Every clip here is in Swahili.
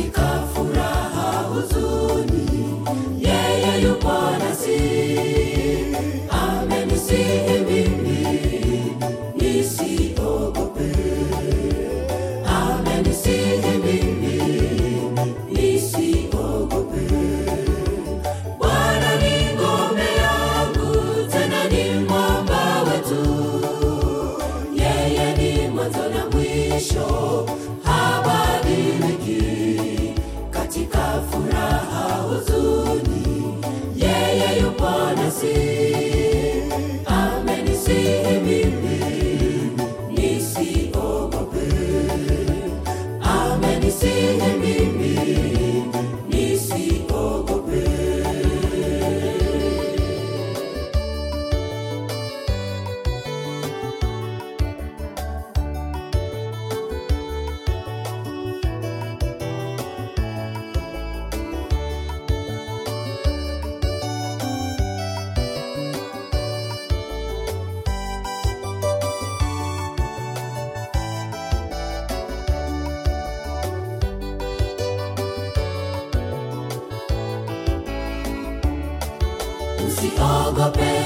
Música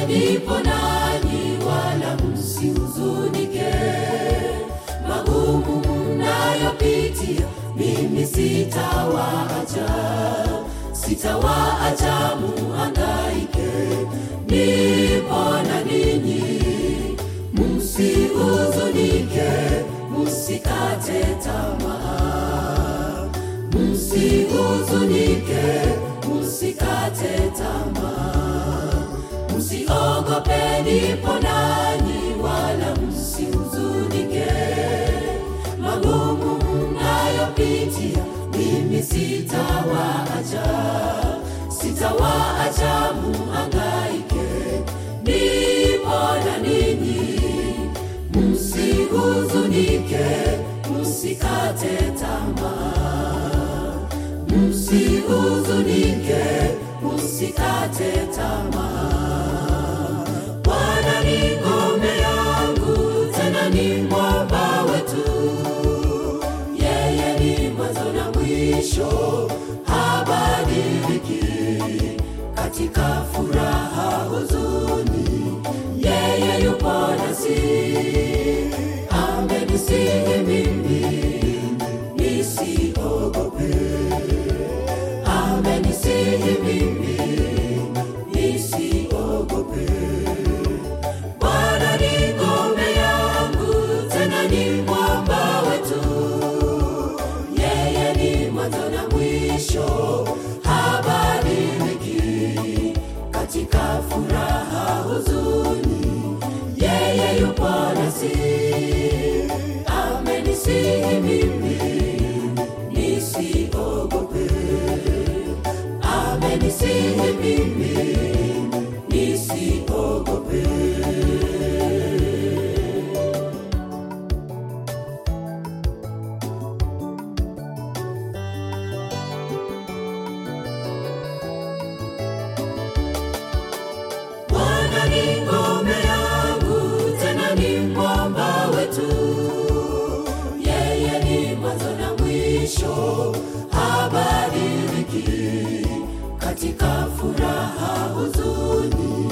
Alipo nanyi, wala msihuzunike. Magumu mnayopitia, mimi sitawaacha, sitawaacha muhangaike, nipo na ninyi. Msihuzunike, msikate tamaa, msihuzunike, msikate tamaa. Siogopeni ponani wala msihuzunike, magumu mnayopitia mimi sitawaacha, sitawaacha muhangaike, nipo na ninyi. Msihuzunike, msikate tama msihuzunike, msikate tamaa. katika furaha, huzuni,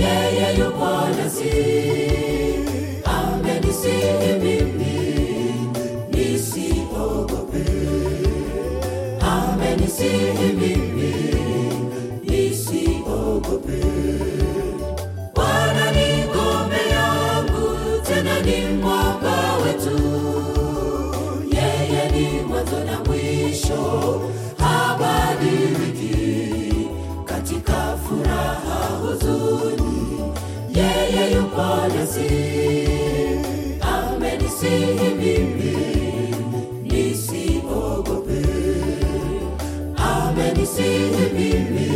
yeye yupo nasi, amenisihi mimi nisiogope, amenisihi Spirit.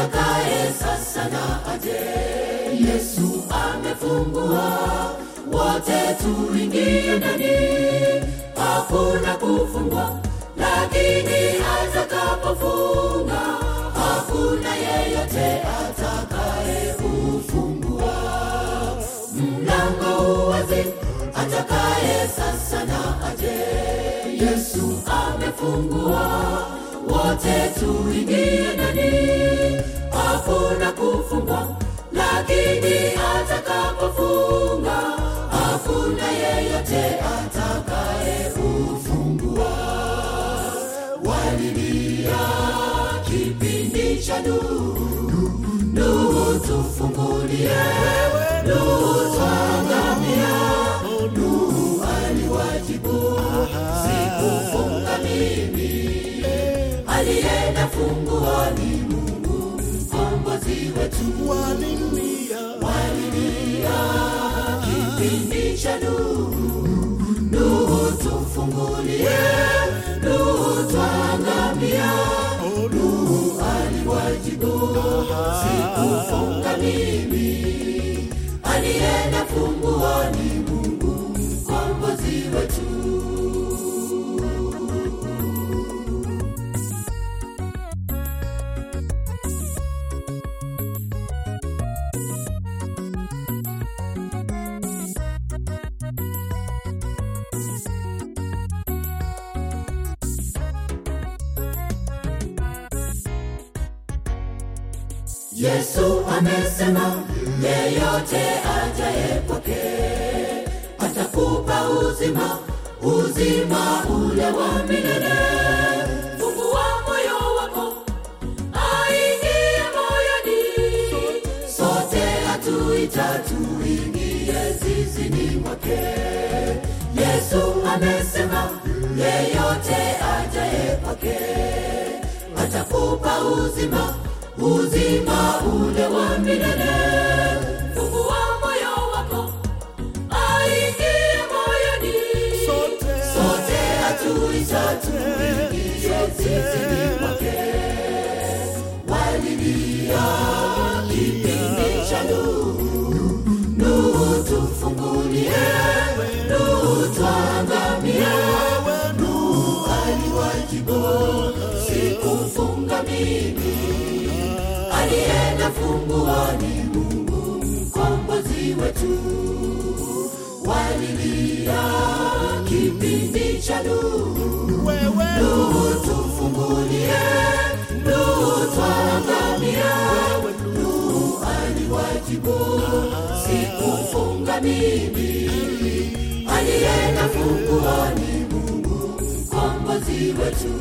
Atakaye sasa na aje. Yesu amefungua, wote tuingie ndani, hakuna kufungwa, lakini atakapofunga hakuna yeyote atakaye ufungua. Mlango wazi, atakaye sasa na aje. Yesu amefungua, wote tuingie ndani, hakuna kufungwa, lakini atakapofunga hakuna yeyote atakaye ufungua. Walilia kipindi cha Nuhu, Nuhu tufungulie, Nuhu twangamia. Nuhu aliwajibu, sikufunga mimi, alienda tufungulie, Nuhu Yesu amesema yeyote ajaye atakupa uzima, uzima ule wa milele. Fungua moyo wako, aingie moyoni, sote atuita tuingie zizini mwake. Yesu amesema yeyote ajaye kwake atakupa uzima, uzima ule wa milele. Fungua moyo wako, aingie moyoni, sote atuita tuingie zizini mwake. Walilia kipindi cha Nuhu, Nuhu tufungulie, Nuhu twangamia. Nuhu aliwajibu, sikufunga mimi, alienda funguoni Mungu mkombozi wetu. Walilia kipindi cha Nuhu, tufungulie, Nuhu twangamia. Nuhu aliwajibu, sikufunga mimi, alienda funguoni Mungu mkombozi wetu.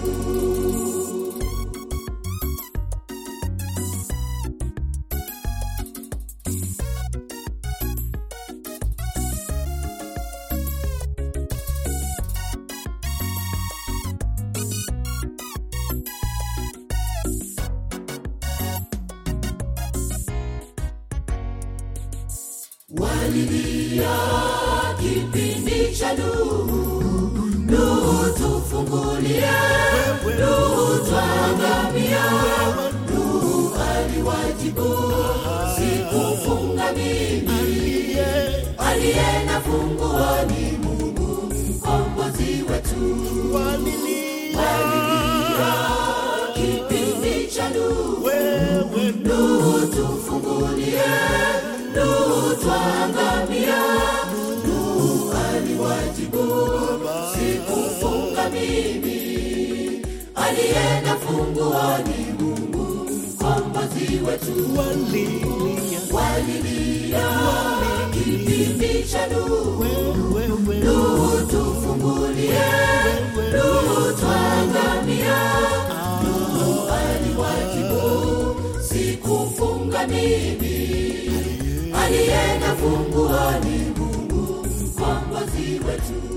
Walilia kipindi cha Nuhu, Nuhu tufungulie, Nuhu twangamia. Nuhu aliwajibu, sikufunga mimi, Aliye na funguo ni Mungu mkombozi wetu. Walilia kipindi cha Nuhu, Nuhu tufungulie, Nuhu twangamia. Nuhu aliwajibu, sikufunga mimi, alienda fungua ni Mungu mkombozi wetu. Walilia. Kipindi cha Nuhu, Nuhu tufungulie, Nuhu twangamia. Nuhu aliwajibu, sikufunga mimi, alienda funguo ni Mungu mkombozi wetu.